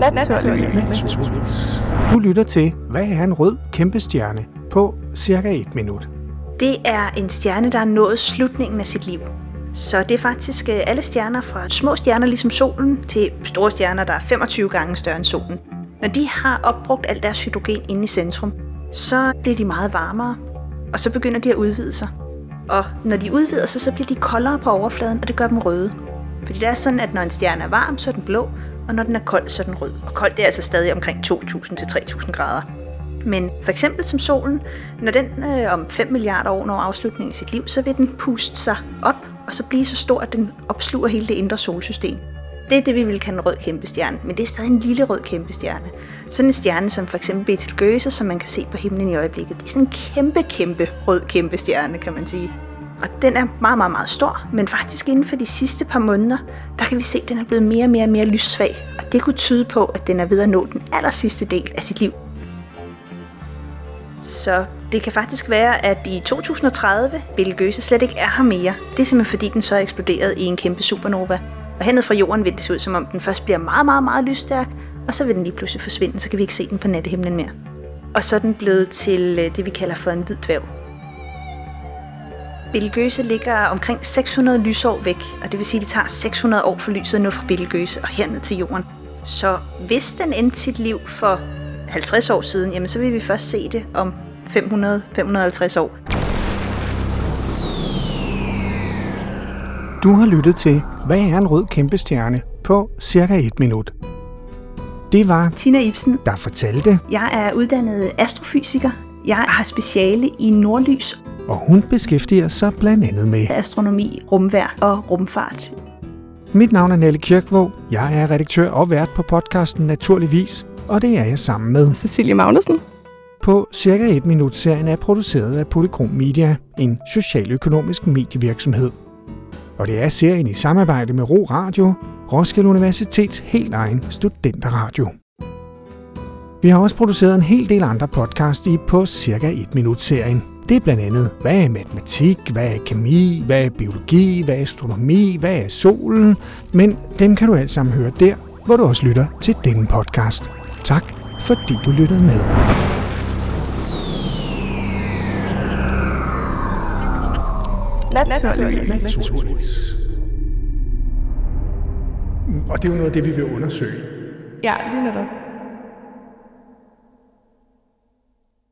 Naturligvis. Du lytter til, hvad er en rød kæmpe stjerne på cirka et minut. Det er en stjerne, der har nået slutningen af sit liv. Så det er faktisk øh, alle stjerner fra små stjerner ligesom solen til store stjerner, der er 25 gange større end solen. Når de har opbrugt alt deres hydrogen inde i centrum, så bliver de meget varmere, og så begynder de at udvide sig. Og når de udvider sig, så bliver de koldere på overfladen, og det gør dem røde. Fordi det er sådan, at når en stjerne er varm, så er den blå, og når den er kold, så er den rød. Og kold det er altså stadig omkring 2.000-3.000 grader. Men for eksempel som solen, når den øh, om 5 milliarder år når afslutningen af sit liv, så vil den puste sig op, og så blive så stor, at den opsluger hele det indre solsystem. Det er det, vi vil kalde en rød kæmpestjerne, men det er stadig en lille rød kæmpestjerne. Sådan en stjerne som for eksempel Betelgeuse, som man kan se på himlen i øjeblikket. Det er sådan en kæmpe, kæmpe rød kæmpestjerne, kan man sige. Og den er meget, meget, meget stor, men faktisk inden for de sidste par måneder, der kan vi se, at den er blevet mere og mere, mere lyssvag. Og det kunne tyde på, at den er ved at nå den aller sidste del af sit liv. Så det kan faktisk være, at i 2030 vil Gøse slet ikke er her mere. Det er simpelthen fordi, den så er eksploderet i en kæmpe supernova. Og hernede fra jorden vil det se ud, som om den først bliver meget, meget, meget lysstærk, og så vil den lige pludselig forsvinde, så kan vi ikke se den på nattehimlen mere. Og så er den blevet til øh, det, vi kalder for en hvid dværg. Betelgeuse ligger omkring 600 lysår væk, og det vil sige, at det tager 600 år for lyset at nå fra Betelgeuse og herned til jorden. Så hvis den endte sit liv for 50 år siden, jamen så vil vi først se det om 500-550 år. Du har lyttet til, hvad er en rød kæmpe stjerne på cirka et minut. Det var Tina Ibsen. der fortalte, Jeg er uddannet astrofysiker. Jeg har speciale i nordlys, og hun beskæftiger sig blandt andet med. astronomi, rumvær og rumfart. Mit navn er Nelle Kirkvåg. Jeg er redaktør og vært på podcasten Naturligvis, og det er jeg sammen med. Cecilie Magnussen. På cirka et minut serien er produceret af Polychrom Media, en socialøkonomisk medievirksomhed. Og det er serien i samarbejde med Ro Radio, Roskilde Universitets helt egen studenterradio. Vi har også produceret en hel del andre podcasts i på cirka et minut serien. Det er blandt andet, hvad er matematik, hvad er kemi, hvad er biologi, hvad er astronomi, hvad er solen, men dem kan du alt sammen høre der, hvor du også lytter til denne podcast. Tak, fordi du lyttede med. Naturligvis. Og det er jo noget af det, vi vil undersøge. Ja, lige netop.